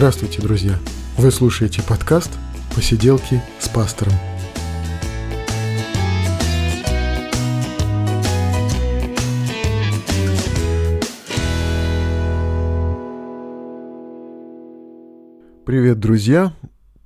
Здравствуйте, друзья! Вы слушаете подкаст «Посиделки с пастором». Привет, друзья!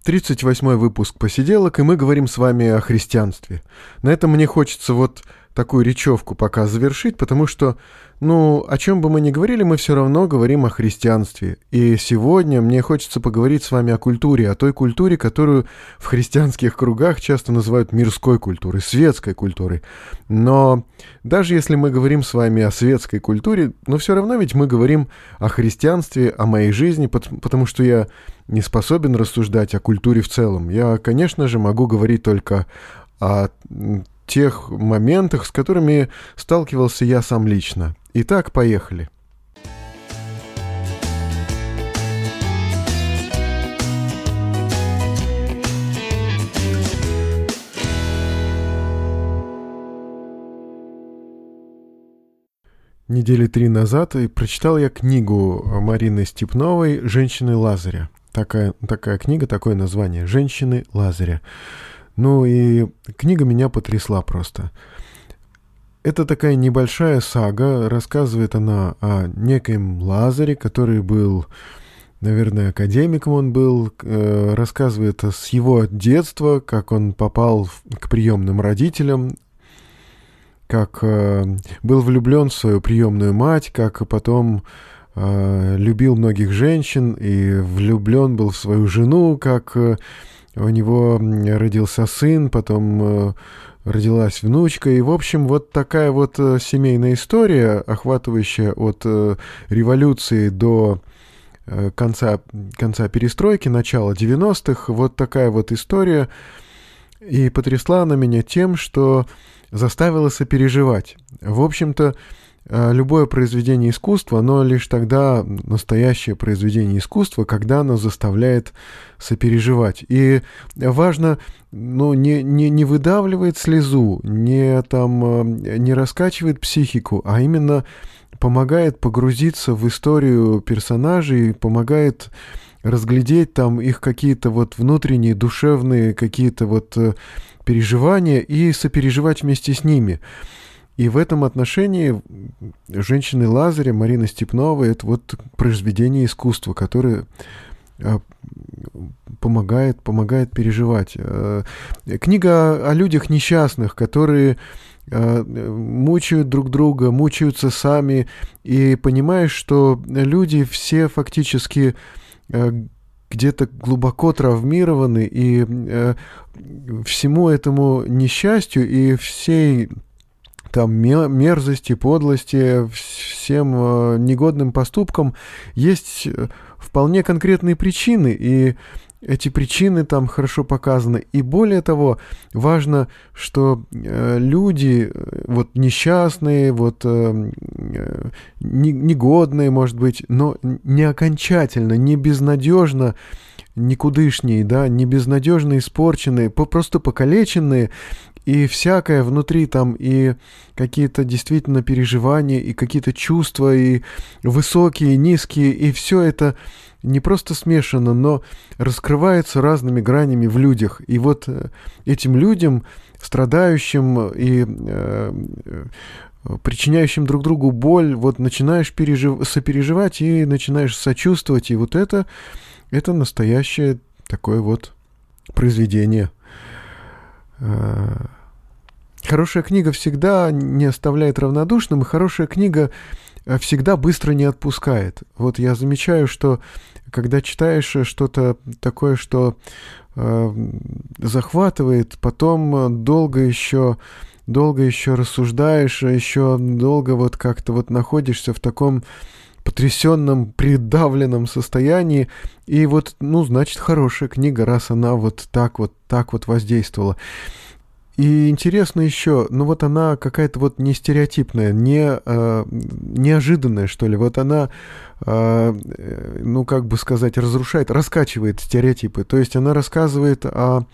38 выпуск посиделок, и мы говорим с вами о христианстве. На этом мне хочется вот такую речевку пока завершить, потому что, ну, о чем бы мы ни говорили, мы все равно говорим о христианстве. И сегодня мне хочется поговорить с вами о культуре, о той культуре, которую в христианских кругах часто называют мирской культурой, светской культурой. Но даже если мы говорим с вами о светской культуре, но все равно ведь мы говорим о христианстве, о моей жизни, потому что я не способен рассуждать о культуре в целом. Я, конечно же, могу говорить только о тех моментах, с которыми сталкивался я сам лично. Итак, поехали. Недели три назад и прочитал я книгу Марины Степновой «Женщины Лазаря». Такая, такая книга, такое название «Женщины Лазаря». Ну и книга меня потрясла просто. Это такая небольшая сага, рассказывает она о некоем Лазаре, который был, наверное, академиком он был, э, рассказывает с его детства, как он попал к приемным родителям, как э, был влюблен в свою приемную мать, как потом э, любил многих женщин и влюблен был в свою жену, как у него родился сын, потом э, родилась внучка. И, в общем, вот такая вот э, семейная история, охватывающая от э, революции до конца, конца перестройки, начала 90-х. Вот такая вот история. И потрясла она меня тем, что заставила сопереживать. В общем-то, любое произведение искусства, оно лишь тогда настоящее произведение искусства, когда оно заставляет сопереживать. И важно, ну, не, не, не выдавливает слезу, не, там, а, не раскачивает психику, а именно помогает погрузиться в историю персонажей, помогает разглядеть там их какие-то вот внутренние, душевные какие-то вот э, переживания и сопереживать вместе с ними. И в этом отношении женщины Лазаря, Марина Степнова, это вот произведение искусства, которое а, помогает, помогает переживать. А, книга о людях несчастных, которые а, мучают друг друга, мучаются сами, и понимаешь, что люди все фактически где-то глубоко травмированы, и всему этому несчастью и всей там мерзости, подлости, всем э, негодным поступкам есть э, вполне конкретные причины, и эти причины там хорошо показаны. И более того, важно, что э, люди, вот несчастные, вот э негодные, может быть, но не окончательно, не безнадежно никудышние, да, не безнадежно испорченные, просто покалеченные, и всякое внутри там, и какие-то действительно переживания, и какие-то чувства, и высокие, и низкие, и все это не просто смешано, но раскрывается разными гранями в людях. И вот э, этим людям, страдающим и э, э, причиняющим друг другу боль, вот начинаешь пережив... сопереживать и начинаешь сочувствовать, и вот это, это настоящее такое вот произведение. Э, хорошая книга всегда не оставляет равнодушным, и хорошая книга э, всегда быстро не отпускает. Вот я замечаю, что когда читаешь что-то такое, что э, захватывает, потом долго еще долго еще рассуждаешь, еще долго вот как-то вот находишься в таком потрясенном, придавленном состоянии. И вот, ну, значит, хорошая книга, раз она вот так вот, так вот воздействовала. И интересно еще, ну вот она какая-то вот не стереотипная, не э, неожиданная, что ли. Вот она, э, ну как бы сказать, разрушает, раскачивает стереотипы. То есть она рассказывает о,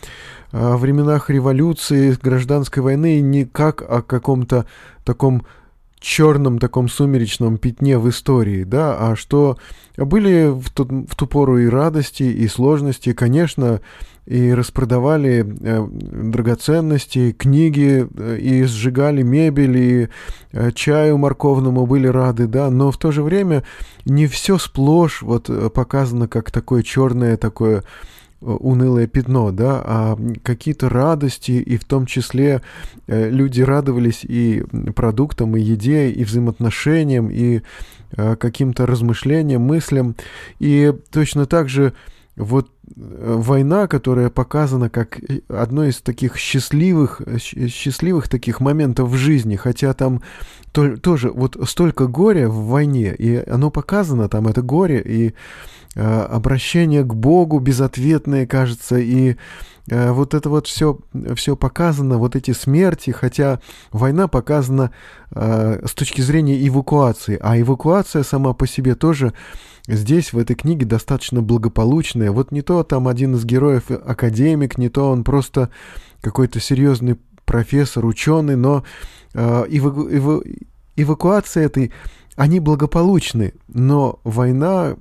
о временах революции, гражданской войны не как о каком-то таком черном таком сумеречном пятне в истории, да, а что были в ту, в ту пору и радости, и сложности, конечно, и распродавали э, драгоценности, книги, э, и сжигали мебель, и э, чаю морковному были рады, да, но в то же время не все сплошь вот э, показано как такое черное, такое унылое пятно, да, а какие-то радости, и в том числе э, люди радовались и продуктам, и еде, и взаимоотношениям, и э, каким-то размышлениям, мыслям. И точно так же вот э, война, которая показана как одно из таких счастливых, счастливых таких моментов в жизни, хотя там то, тоже вот столько горя в войне, и оно показано, там это горе, и Э, обращение к Богу безответное, кажется, и э, вот это вот все, все показано, вот эти смерти, хотя война показана э, с точки зрения эвакуации, а эвакуация сама по себе тоже здесь, в этой книге, достаточно благополучная. Вот не то там один из героев академик, не то он просто какой-то серьезный профессор, ученый, но эваку эваку эвакуация этой, они благополучны, но война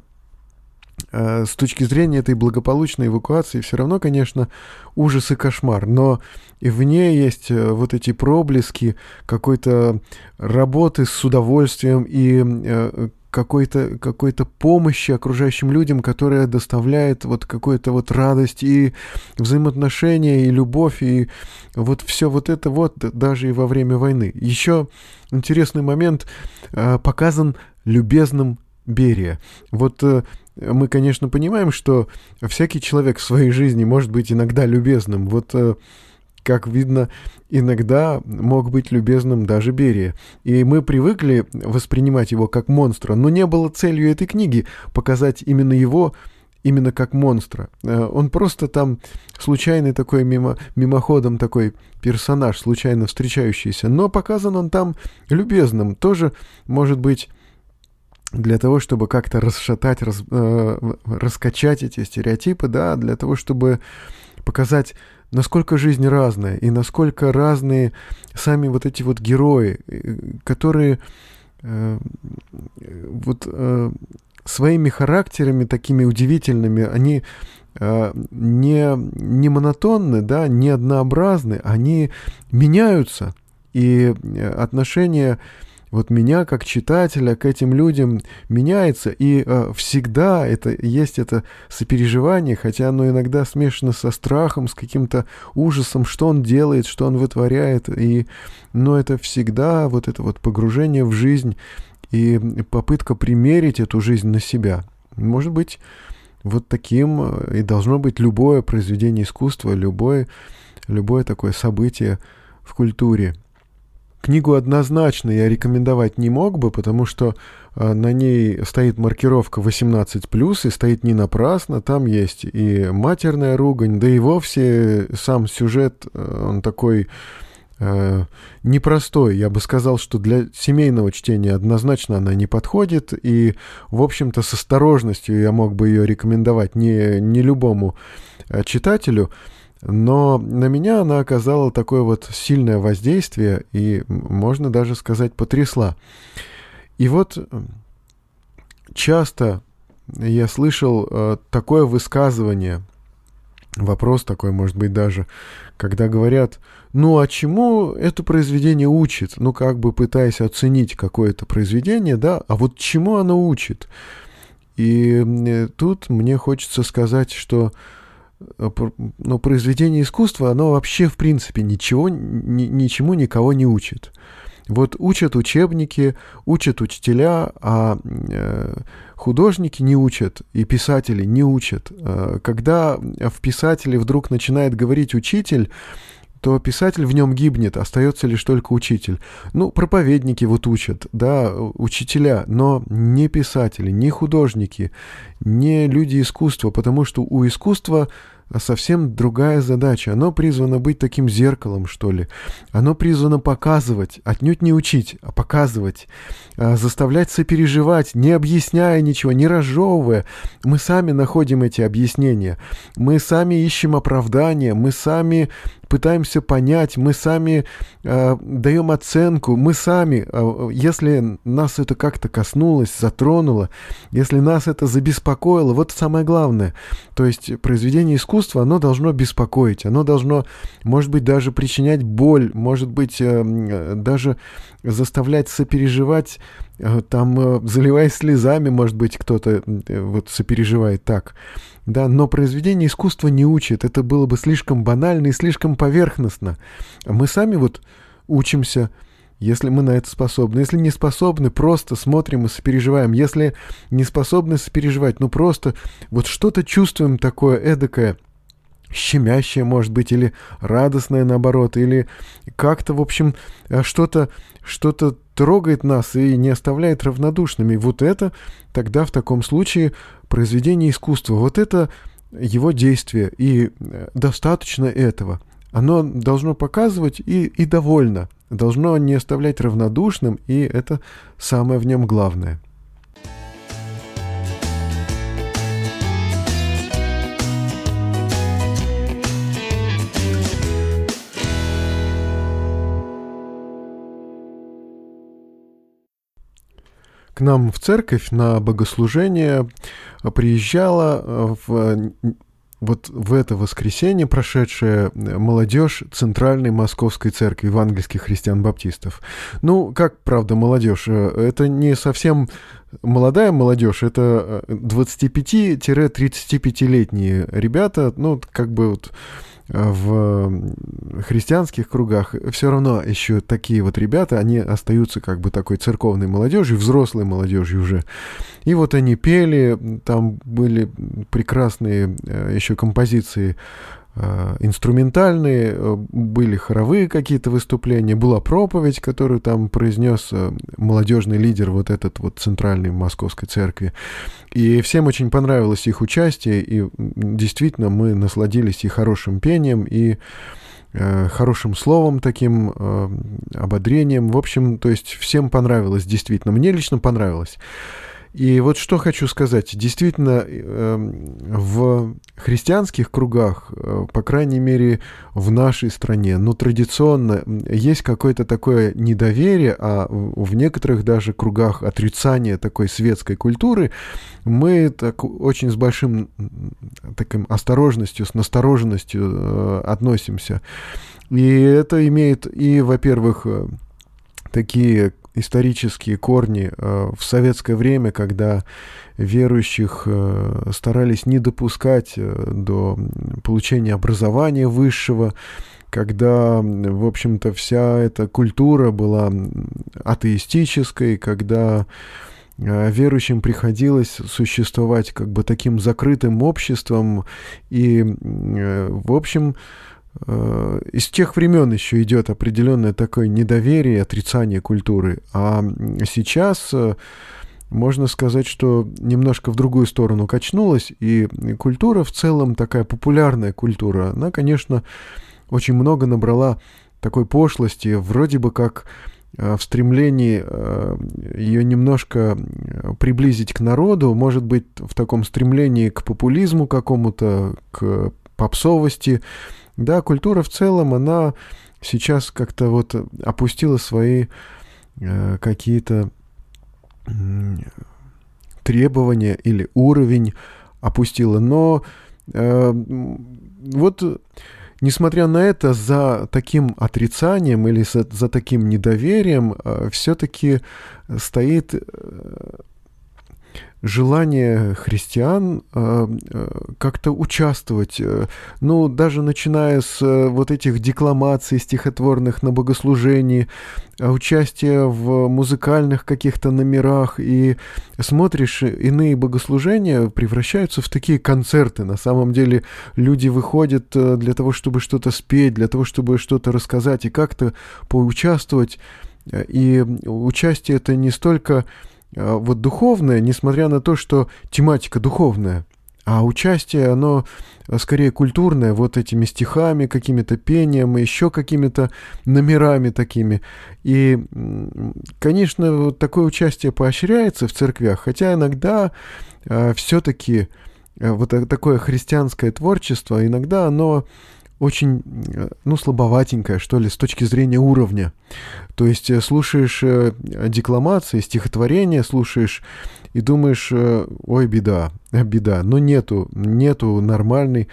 Э, с точки зрения этой благополучной эвакуации все равно, конечно, ужас и кошмар, но и в ней есть э, вот эти проблески какой-то работы с удовольствием и э, какой-то какой помощи окружающим людям, которая доставляет вот какую-то вот радость и взаимоотношения, и любовь, и вот все вот это вот даже и во время войны. Еще интересный момент показан любезным Берия. Вот мы, конечно, понимаем, что всякий человек в своей жизни может быть иногда любезным. Вот, э, как видно, иногда мог быть любезным даже Берия. И мы привыкли воспринимать его как монстра, но не было целью этой книги показать именно его именно как монстра. Э, он просто там случайный такой мимо, мимоходом такой персонаж, случайно встречающийся, но показан он там любезным. Тоже, может быть, для того, чтобы как-то расшатать, рас, э, раскачать эти стереотипы, да, для того, чтобы показать, насколько жизнь разная и насколько разные сами вот эти вот герои, э, которые э, вот э, своими характерами такими удивительными, они э, не, не монотонны, да, не однообразны, они меняются, и э, отношения вот меня как читателя к этим людям меняется, и э, всегда это есть это сопереживание, хотя оно иногда смешано со страхом, с каким-то ужасом, что он делает, что он вытворяет, и, но это всегда вот это вот погружение в жизнь и попытка примерить эту жизнь на себя. Может быть, вот таким э, и должно быть любое произведение искусства, любое, любое такое событие в культуре. Книгу однозначно я рекомендовать не мог бы, потому что э, на ней стоит маркировка 18+, и стоит не напрасно. Там есть и матерная ругань, да и вовсе сам сюжет, э, он такой э, непростой. Я бы сказал, что для семейного чтения однозначно она не подходит, и, в общем-то, с осторожностью я мог бы ее рекомендовать не, не любому э, читателю. Но на меня она оказала такое вот сильное воздействие и, можно даже сказать, потрясла. И вот часто я слышал э, такое высказывание, вопрос такой, может быть, даже, когда говорят, ну а чему это произведение учит? Ну, как бы пытаясь оценить какое-то произведение, да, а вот чему оно учит? И э, тут мне хочется сказать, что Э, но произведение искусства, оно вообще, в принципе, ничего, ни, ничему никого не учит. Вот учат учебники, учат учителя, а э, художники не учат, и писатели не учат. Э, когда в писателе вдруг начинает говорить учитель, то писатель в нем гибнет, остается лишь только учитель. Ну, проповедники вот учат, да, учителя, но не писатели, не художники, не люди искусства, потому что у искусства совсем другая задача. Оно призвано быть таким зеркалом, что ли. Оно призвано показывать, отнюдь не учить, а показывать, а, заставлять сопереживать, не объясняя ничего, не разжевывая. Мы сами находим эти объяснения. Мы сами ищем оправдания, мы сами пытаемся понять, мы сами э, даем оценку, мы сами, э, если нас это как-то коснулось, затронуло, если нас это забеспокоило, вот самое главное. То есть произведение искусства, оно должно беспокоить, оно должно, может быть, даже причинять боль, может быть, э, даже заставлять сопереживать, там, э, заливаясь слезами, может быть, кто-то э, вот сопереживает так да, но произведение искусства не учит, это было бы слишком банально и слишком поверхностно. Мы сами вот учимся, если мы на это способны. Если не способны, просто смотрим и сопереживаем. Если не способны сопереживать, ну просто вот что-то чувствуем такое эдакое, щемящее, может быть, или радостное, наоборот, или как-то, в общем, что-то что-то трогает нас и не оставляет равнодушными. Вот это тогда в таком случае произведение искусства. Вот это его действие. И э, достаточно этого. Оно должно показывать и, и довольно. Должно не оставлять равнодушным, и это самое в нем главное. К нам в церковь на богослужение приезжала э, в вот в это воскресенье прошедшая молодежь Центральной Московской Церкви евангельских христиан-баптистов. Ну, как, правда, молодежь? Э, это не совсем молодая молодежь, это 25-35-летние ребята, ну, как бы вот в христианских кругах все равно еще такие вот ребята, они остаются как бы такой церковной молодежью, взрослой молодежью уже. И вот они пели, там были прекрасные э, еще композиции инструментальные, э, были хоровые какие-то выступления, была проповедь, которую там произнес э, молодежный лидер вот этот вот центральной московской церкви. И всем очень понравилось их участие, и действительно мы насладились и хорошим пением, и хорошим словом таким, ободрением. В общем, то есть всем понравилось, действительно. Мне лично понравилось. И вот что хочу сказать. Действительно, эм, в христианских кругах, э, по крайней мере, в нашей стране, ну, традиционно есть какое-то такое недоверие, а в некоторых даже кругах отрицание такой светской культуры, мы так очень с большим таким осторожностью, с настороженностью э, относимся. И это имеет и, во-первых, э, такие исторические корни э, в советское время, когда верующих э, старались не допускать э, до получения образования высшего, когда, в общем-то, вся эта культура была атеистической, когда верующим приходилось существовать как бы таким закрытым обществом, и, в общем, из тех времен еще идет определенное такое недоверие, отрицание культуры. А сейчас э, можно сказать, что немножко в другую сторону качнулась, и культура в целом, такая популярная культура, она, конечно, очень много набрала такой пошлости, вроде бы как э, в стремлении ее немножко приблизить к народу, может быть, в таком стремлении к популизму какому-то, к попсовости, да, культура в целом, она сейчас как-то вот опустила свои э, какие-то э, требования или уровень опустила. Но э, вот несмотря на это, за таким отрицанием или за, за таким недоверием э, все-таки стоит э, желание христиан э, э, как-то участвовать, э, ну, даже начиная с вот этих декламаций стихотворных на богослужении, э, участие в музыкальных каких-то номерах, и смотришь, иные богослужения превращаются в такие концерты. На самом деле люди выходят для того, чтобы что-то спеть, для того, чтобы что-то рассказать и как-то поучаствовать. И участие это не столько а, вот духовное, несмотря на то, что тематика духовная, А участие, оно скорее культурное, вот этими стихами, какими-то пением, еще какими-то номерами такими. И, конечно, вот такое участие поощряется в церквях, хотя иногда э, все-таки э, вот такое христианское творчество, иногда оно очень, э, ну, слабоватенькая, что ли, с точки зрения уровня. То есть э, слушаешь э, декламации, стихотворения, слушаешь и думаешь, ой, беда, беда. Но нету, нету нормальной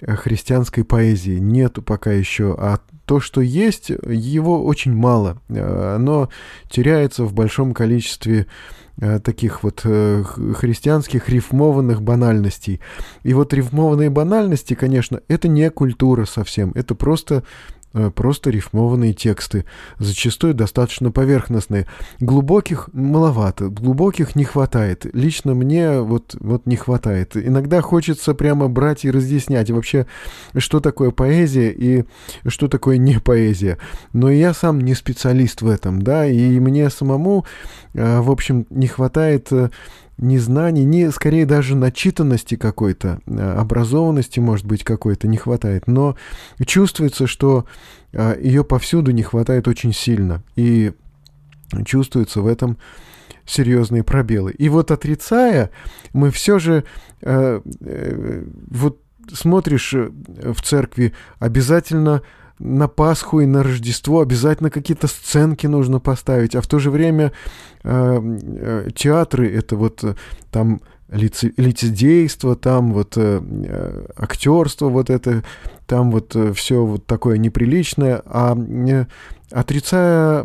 христианской поэзии, нету пока еще. А то, что есть, его очень мало. Оно теряется в большом количестве таких вот э, христианских рифмованных банальностей. И вот рифмованные банальности, конечно, это не культура совсем, это просто Э, просто рифмованные тексты, зачастую достаточно поверхностные. Глубоких маловато, глубоких не хватает. Лично мне вот, вот не хватает. Иногда хочется прямо брать и разъяснять вообще, что такое поэзия и что такое не поэзия. Но я сам не специалист в этом, да, и мне самому, э, в общем, не хватает э, ни знаний, ни, скорее даже начитанности какой-то, э, образованности, может быть, какой-то не хватает. Но чувствуется, что э, ее повсюду не хватает очень сильно. И чувствуются в этом серьезные пробелы. И вот отрицая, мы все же э, вот смотришь в церкви, обязательно на Пасху и на Рождество обязательно какие-то сценки нужно поставить, а в то же время э, э, театры это вот э, там лице, лицедейство, там вот э, э, актерство вот это, там вот все вот такое неприличное, а э, отрицая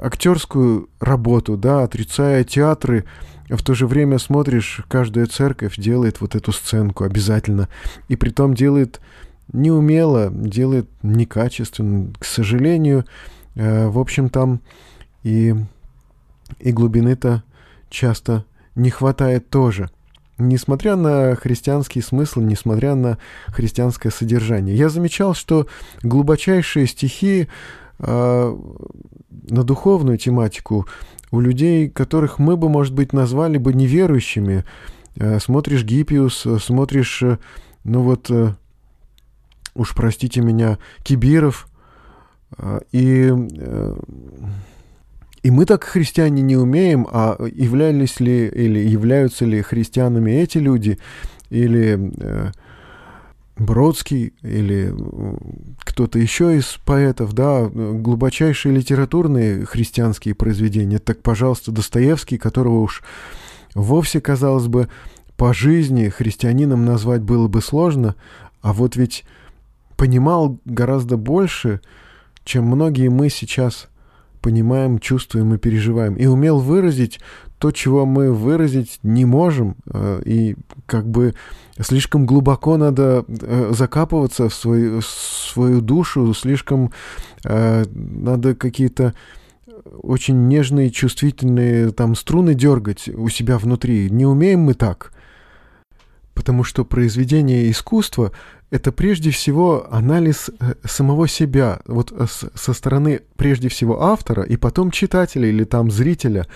актерскую работу, да, отрицая театры, в то же время смотришь, каждая церковь делает вот эту сценку обязательно, и при том делает неумело, делает некачественно. К сожалению, э, в общем, там и, и глубины-то часто не хватает тоже. Несмотря на христианский смысл, несмотря на христианское содержание. Я замечал, что глубочайшие стихи э, на духовную тематику у людей, которых мы бы, может быть, назвали бы неверующими. Э, смотришь Гиппиус, смотришь, э, ну вот, э, уж простите меня, Кибиров. А, и, э, и мы так христиане не умеем, а являлись ли или являются ли христианами эти люди, или э, Бродский, или кто-то еще из поэтов, да, глубочайшие литературные христианские произведения. Так, пожалуйста, Достоевский, которого уж вовсе, казалось бы, по жизни христианином назвать было бы сложно, а вот ведь понимал гораздо больше, чем многие мы сейчас понимаем, чувствуем и переживаем. И умел выразить то, чего мы выразить не можем. Э, и как бы слишком глубоко надо э, закапываться в свою, в свою душу, слишком э, надо какие-то очень нежные, чувствительные там струны дергать у себя внутри. Не умеем мы так. Потому что произведение искусства это прежде всего анализ э, самого себя, вот э, со стороны прежде всего автора и потом читателя или там зрителя.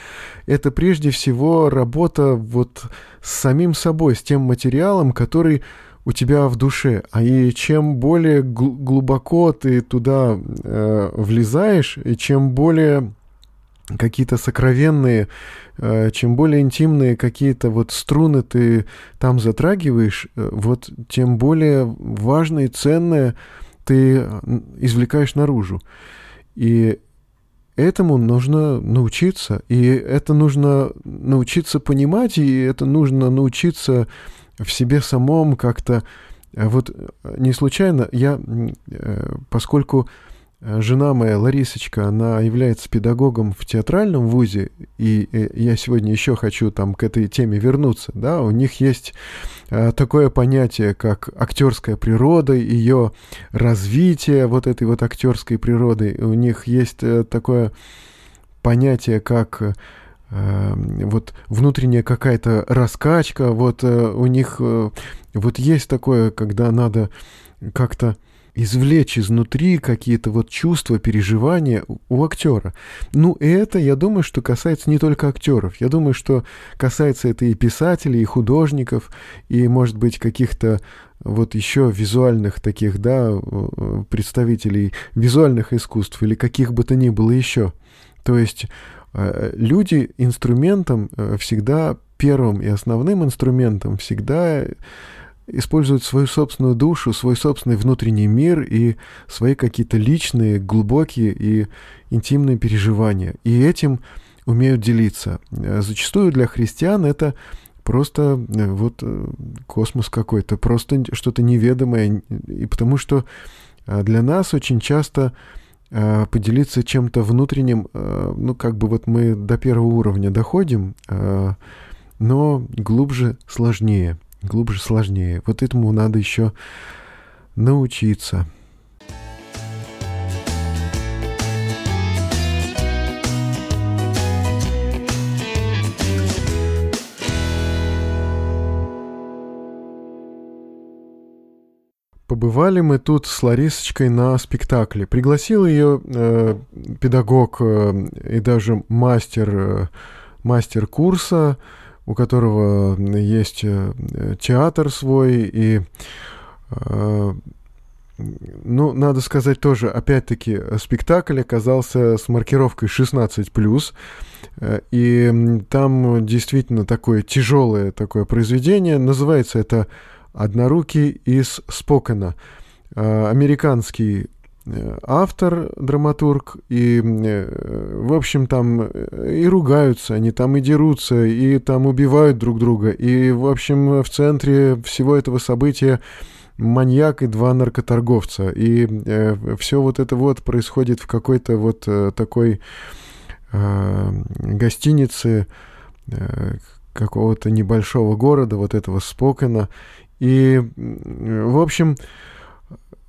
Это прежде всего работа вот с самим собой, с тем материалом, который у тебя в душе. А и чем более глубоко ты туда э, влезаешь, и чем более какие-то сокровенные, э, чем более интимные какие-то вот струны ты там затрагиваешь, э, вот тем более важное и ценное ты извлекаешь наружу. И этому нужно научиться, и это нужно научиться понимать, и это нужно научиться в себе самом как-то. Вот не случайно я, э, поскольку Э, жена моя, Ларисочка, она является педагогом в театральном вузе, и я сегодня еще хочу там к этой теме вернуться, да, у них есть э, такое понятие, как актерская природа, ее развитие вот этой вот актерской природы, у них есть э, такое понятие, как вот внутренняя какая-то раскачка, вот у них вот есть такое, когда надо как-то извлечь изнутри какие-то вот чувства, переживания у актера. Ну, это, я думаю, что касается не только актеров. Я думаю, что касается это и писателей, и художников, и, может быть, каких-то вот еще визуальных таких, да, э, представителей визуальных искусств или каких бы то ни было еще. То есть э, люди инструментом э, всегда первым и основным инструментом всегда используют свою собственную душу, свой собственный внутренний мир и свои какие-то личные, глубокие и интимные переживания. И этим умеют делиться. Зачастую для христиан это просто э, вот э, космос какой-то, просто что-то неведомое. И потому что для нас очень часто поделиться чем-то внутренним, ну, как бы вот мы до первого уровня доходим, но глубже сложнее, глубже сложнее. Вот этому надо еще научиться. Побывали мы тут с Ларисочкой на спектакле. Пригласил ее э, педагог э, и даже мастер, э, мастер курса, у которого есть э, театр свой. И, э, ну, надо сказать тоже, опять-таки, спектакль оказался с маркировкой 16+. Э, и там действительно такое тяжелое такое произведение. Называется это Однорукий из Спокена. А, американский автор, драматург, и, э, в общем, там э, и ругаются они, там и дерутся, и там убивают друг друга, и, в общем, в центре всего этого события маньяк и два наркоторговца, и э, все вот это вот происходит в какой-то вот э, такой э, гостинице э, какого-то небольшого города, вот этого Спокена, и, в общем,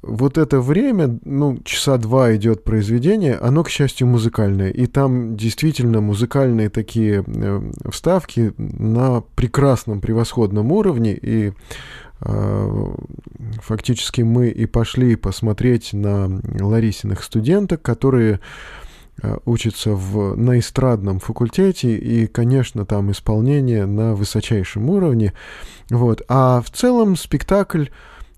вот это время, ну, часа два идет произведение, оно, к счастью, музыкальное. И там действительно музыкальные такие э, вставки на прекрасном, превосходном уровне. И э, фактически мы и пошли посмотреть на Ларисиных студенток, которые Э, учится в, на эстрадном факультете, и, конечно, там исполнение на высочайшем уровне. Вот. А в целом спектакль,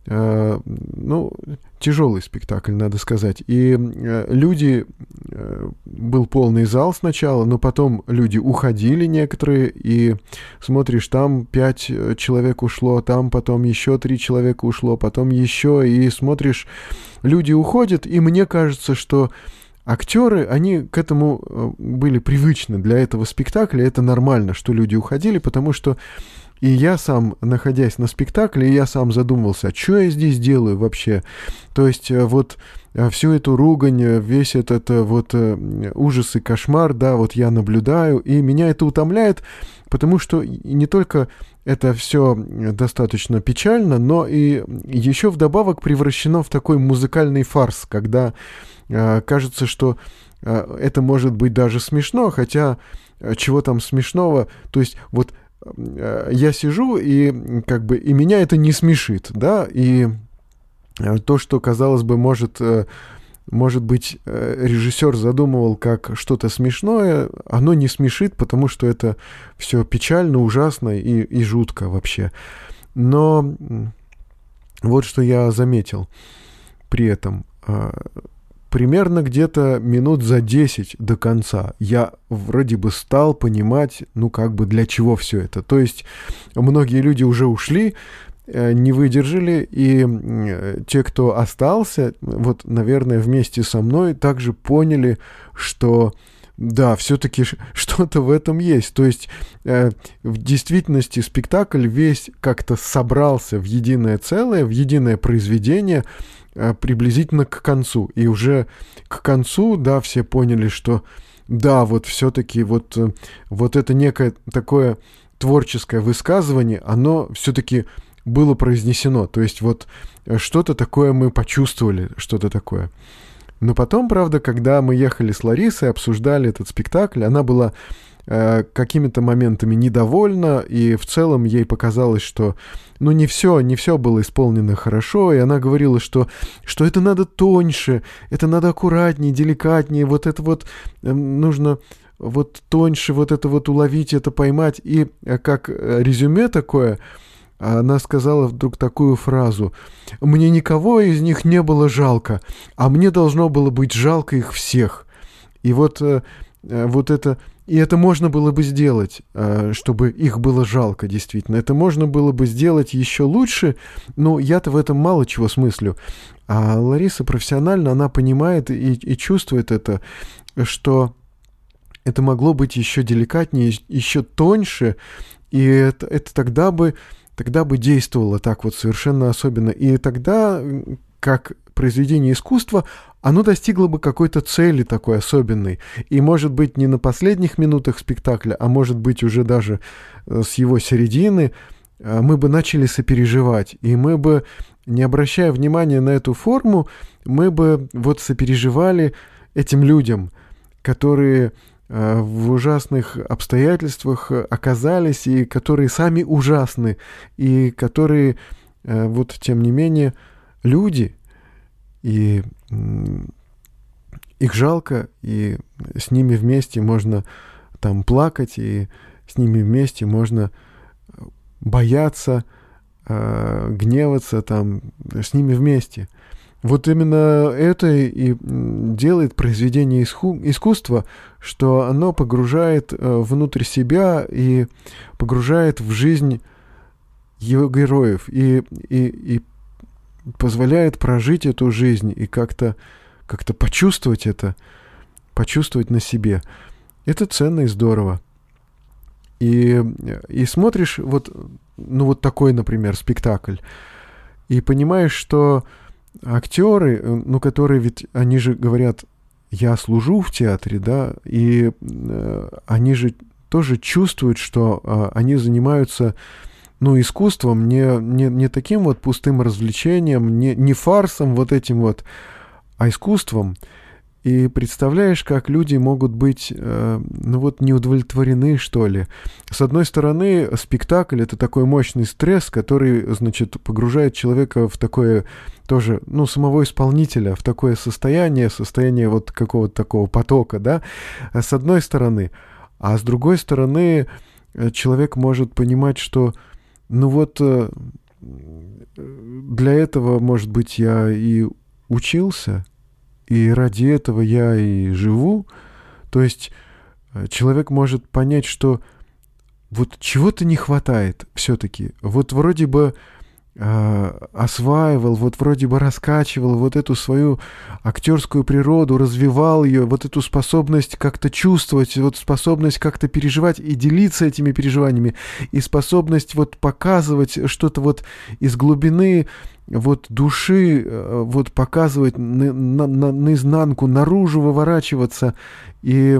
ну, тяжелый спектакль, надо сказать. И э, люди, э, был полный зал сначала, но потом люди уходили некоторые, и смотришь, там пять э, человек ушло, там потом еще три человека ушло, потом еще, и смотришь, люди уходят, и мне кажется, что актеры, они к этому э, были привычны для этого спектакля. Это нормально, что люди уходили, потому что и я сам, находясь на спектакле, я сам задумывался, а что я здесь делаю вообще? То есть э, вот э, всю эту ругань, весь этот вот ужас и кошмар, да, вот я наблюдаю, и меня это утомляет, потому что не только это все достаточно печально, но и еще вдобавок превращено в такой музыкальный фарс, когда Э, кажется, что э, это может быть даже смешно, хотя э, чего там смешного, то есть вот я сижу и как бы и меня это не смешит, да, и то, что казалось бы может может быть, режиссер задумывал как что-то смешное, оно не смешит, потому что это все печально, ужасно и, и жутко вообще. Но вот что я заметил при этом примерно где-то минут за 10 до конца я вроде бы стал понимать, ну как бы для чего все это. То есть многие люди уже ушли, э, не выдержали, и те, кто остался, вот, наверное, вместе со мной, также поняли, что да, все-таки что-то в этом есть. То есть э, в действительности спектакль весь как-то собрался в единое целое, в единое произведение, Э, приблизительно к концу. И уже к концу, да, все поняли, что да, вот все-таки вот, э, вот это некое такое творческое высказывание, оно все-таки было произнесено. То есть вот э, что-то такое мы почувствовали, что-то такое. Но потом, правда, когда мы ехали с Ларисой, обсуждали этот спектакль, она была э, какими-то моментами недовольна, и в целом ей показалось, что ну не все, не все было исполнено хорошо, и она говорила, что, что это надо тоньше, это надо аккуратнее, деликатнее, вот это вот э, нужно вот тоньше вот это вот уловить, это поймать. И э, как э, резюме такое, она сказала вдруг такую фразу. «Мне никого из них не было жалко, а мне должно было быть жалко их всех». И вот, вот это... И это можно было бы сделать, чтобы их было жалко, действительно. Это можно было бы сделать еще лучше, но я-то в этом мало чего смыслю. А Лариса профессионально, она понимает и, и чувствует это, что это могло быть еще деликатнее, еще тоньше, и это, это тогда бы тогда бы действовало так вот совершенно особенно. И тогда, как произведение искусства, оно достигло бы какой-то цели такой особенной. И, может быть, не на последних минутах спектакля, а может быть, уже даже э, с его середины, э, мы бы начали сопереживать. И мы бы, не обращая внимания на эту форму, мы бы вот сопереживали этим людям, которые Э, в ужасных обстоятельствах оказались и которые сами ужасны, и которые, вот тем не менее, люди, и их жалко, и с ними вместе можно там плакать, и с ними вместе можно бояться, э, гневаться, там, с ними вместе – вот именно это и делает произведение искусства, что оно погружает э, внутрь себя и погружает в жизнь его героев. И, и, и позволяет прожить эту жизнь и как-то как почувствовать это, почувствовать на себе. Это ценно и здорово. И, и смотришь вот, ну вот такой, например, спектакль, и понимаешь, что актеры, э, ну, которые ведь, они же говорят, я служу в театре, да, и э, они же тоже чувствуют, что э, они занимаются, ну, искусством, не, не, не таким вот пустым развлечением, не, не фарсом вот этим вот, а искусством. И представляешь, как люди могут быть, э, ну вот, неудовлетворены, что ли. С одной стороны, спектакль — это такой мощный стресс, который, значит, погружает человека в такое тоже, ну, самого исполнителя, в такое состояние, состояние вот какого-то такого потока, да, с одной стороны. А с другой стороны, э, человек может понимать, что, ну вот, э, для этого, может быть, я и учился — и ради этого я и живу. То есть э, человек может понять, что вот чего-то не хватает все-таки. Вот вроде бы осваивал, вот вроде бы раскачивал вот эту свою актерскую природу, развивал ее, вот эту способность как-то чувствовать, вот способность как-то переживать и делиться этими переживаниями, и способность вот показывать что-то вот из глубины вот души э, вот показывать на, на, на, наизнанку, наружу выворачиваться и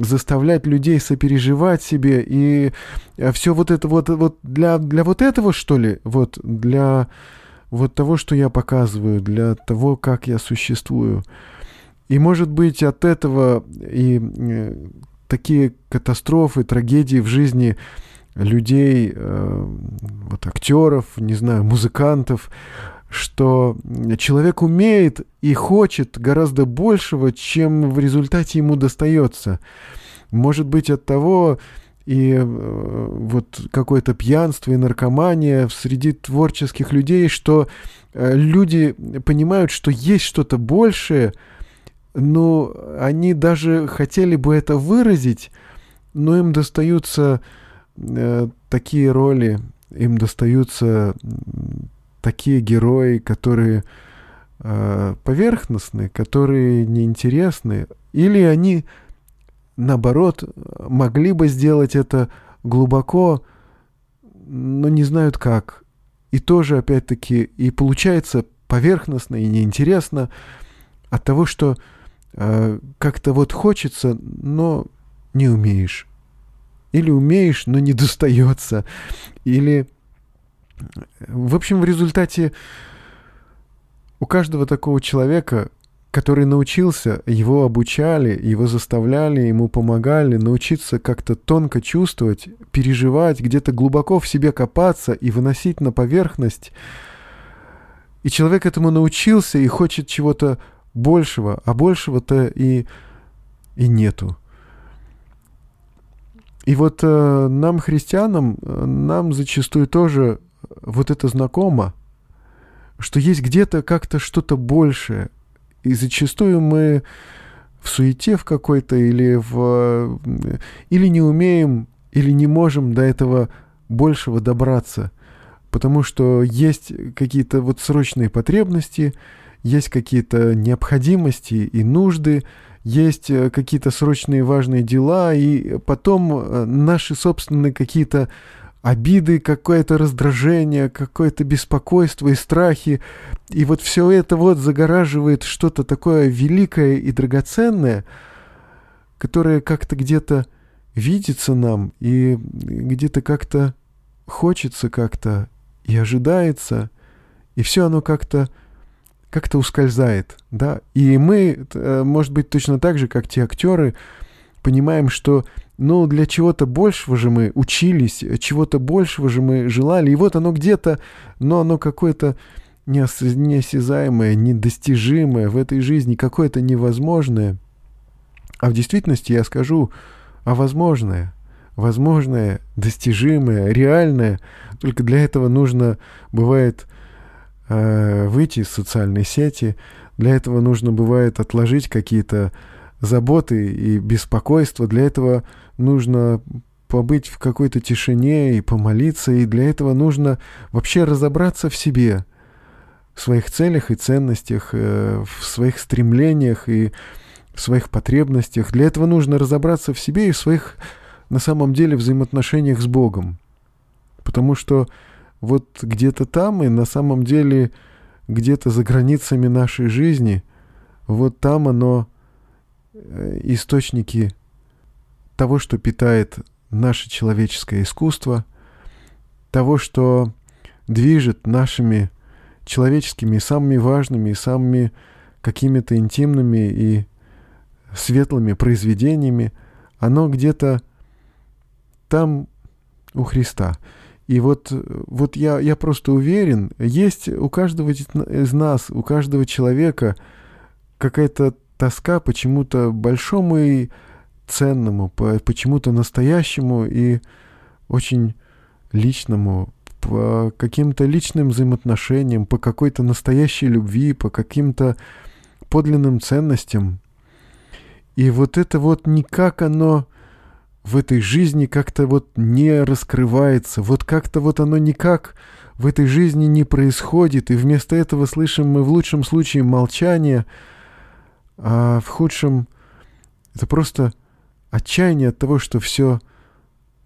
заставлять людей сопереживать себе. И э, все вот это вот вот для для вот этого что ли? Вот для вот того что я показываю для того как я существую. И может быть от этого и э, такие катастрофы трагедии в жизни людей, э, вот актеров, не знаю, музыкантов, что человек умеет и хочет гораздо большего, чем в результате ему достается. Может быть от того и э, вот какое-то пьянство и наркомания среди творческих людей, что э, люди понимают, что есть что-то большее, но они даже хотели бы это выразить, но им достаются такие роли, им достаются такие герои, которые э, поверхностны, которые неинтересны, или они, наоборот, могли бы сделать это глубоко, но не знают как. И тоже, опять-таки, и получается поверхностно и неинтересно от того, что э, как-то вот хочется, но не умеешь. Или умеешь, но не достается. Или, в общем, в результате у каждого такого человека который научился, его обучали, его заставляли, ему помогали научиться как-то тонко чувствовать, переживать, где-то глубоко в себе копаться и выносить на поверхность. И человек этому научился и хочет чего-то большего, а большего-то и, и нету. И вот э, нам, христианам, э, нам зачастую тоже вот это знакомо, что есть где-то как-то что-то большее, и зачастую мы в суете в какой-то или в... или не умеем, или не можем до этого большего добраться. Потому что есть какие-то вот срочные потребности, есть какие-то необходимости и нужды, есть э, какие-то срочные важные дела, и потом э, наши собственные какие-то обиды, какое-то раздражение, какое-то беспокойство и страхи. И вот все это вот загораживает что-то такое великое и драгоценное, которое как-то где-то видится нам и где-то как-то хочется как-то и ожидается, и все оно как-то как-то ускользает, да. И мы, э, может быть, точно так же, как те актеры, понимаем, что ну, для чего-то большего же мы учились, чего-то большего же мы желали. И вот оно где-то, но оно какое-то неосязаемое, недостижимое в этой жизни, какое-то невозможное. А в действительности я скажу, а возможное, возможное, достижимое, реальное. Только для этого нужно, бывает, выйти из социальной сети, для этого нужно, бывает, отложить какие-то заботы и беспокойства. Для этого нужно побыть в какой-то тишине и помолиться, и для этого нужно вообще разобраться в себе, в своих целях и ценностях, э, в своих стремлениях и в своих потребностях. Для этого нужно разобраться в себе и в своих, на самом деле, взаимоотношениях с Богом. Потому что вот где-то там и на самом деле где-то за границами нашей жизни, вот там оно Э, источники того, что питает наше человеческое искусство, того, что движет нашими человеческими самыми важными и самыми какими-то интимными и светлыми произведениями, оно где-то там у Христа. И вот, вот я, я просто уверен, есть у каждого из нас, у каждого человека какая-то тоска почему-то большому и ценному, почему-то настоящему и очень личному, по каким-то личным взаимоотношениям, по какой-то настоящей любви, по каким-то подлинным ценностям. И вот это вот никак оно в этой жизни как-то вот не раскрывается, вот как-то вот оно никак в этой жизни не происходит, и вместо этого слышим мы в лучшем случае молчание – а в худшем это просто отчаяние от того, что все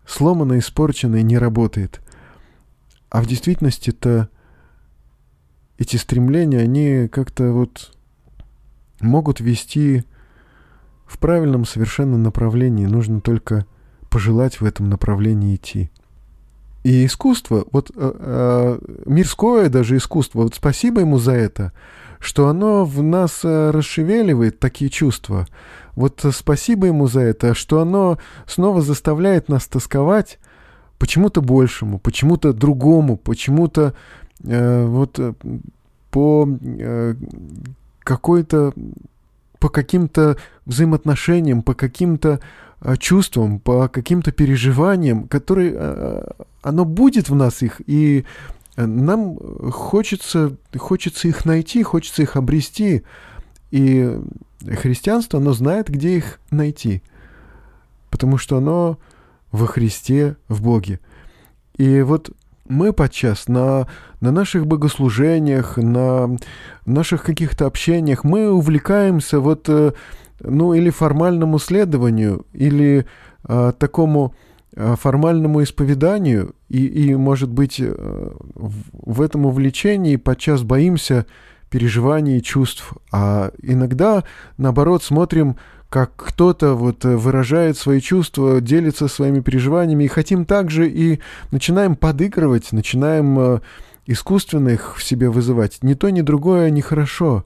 сломано, испорчено и не работает. А в действительности-то эти стремления, они как-то вот могут вести в правильном совершенно направлении. Нужно только пожелать в этом направлении идти. И искусство, вот э, э, мирское даже искусство, вот спасибо ему за это – что оно в нас э, расшевеливает такие чувства. Вот э, спасибо ему за это, что оно снова заставляет нас тосковать почему-то большему, почему-то другому, почему-то э, вот э, по э, какой-то по каким-то взаимоотношениям, по каким-то э, чувствам, по каким-то переживаниям, которые э, оно будет в нас их и нам хочется, хочется их найти, хочется их обрести. И христианство, оно знает, где их найти. Потому что оно во Христе, в Боге. И вот мы подчас на, на наших богослужениях, на наших каких-то общениях, мы увлекаемся вот, э, ну, или формальному следованию, или а, такому Э, формальному исповеданию. И, и, может быть, в этом увлечении подчас боимся переживаний и чувств, а иногда, наоборот, смотрим, как кто-то вот э, выражает свои чувства, делится своими переживаниями, и хотим также и начинаем подыгрывать, начинаем искусственно их в себе вызывать. Ни то, ни другое нехорошо.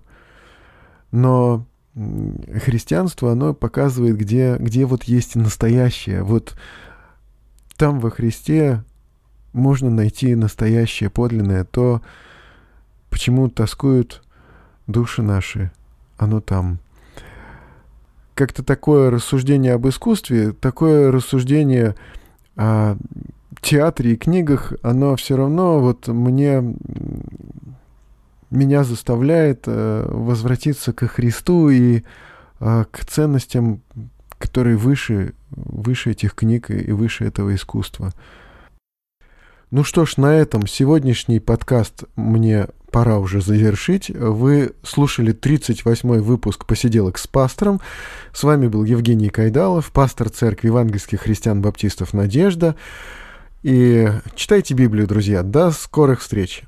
но христианство, оно показывает, где, где вот есть настоящее. Вот там во Христе можно найти настоящее, подлинное, то, почему тоскуют души наши, оно там. Как-то такое рассуждение об искусстве, такое рассуждение о театре и книгах, оно все равно вот мне меня заставляет э, возвратиться к Христу и э, к ценностям, которые выше, выше этих книг и выше этого искусства. Ну что ж, на этом сегодняшний подкаст мне пора уже завершить. Вы слушали 38-й выпуск «Посиделок с пастором». С вами был Евгений Кайдалов, пастор Церкви Евангельских христиан-баптистов «Надежда». И читайте Библию, друзья. До скорых встреч!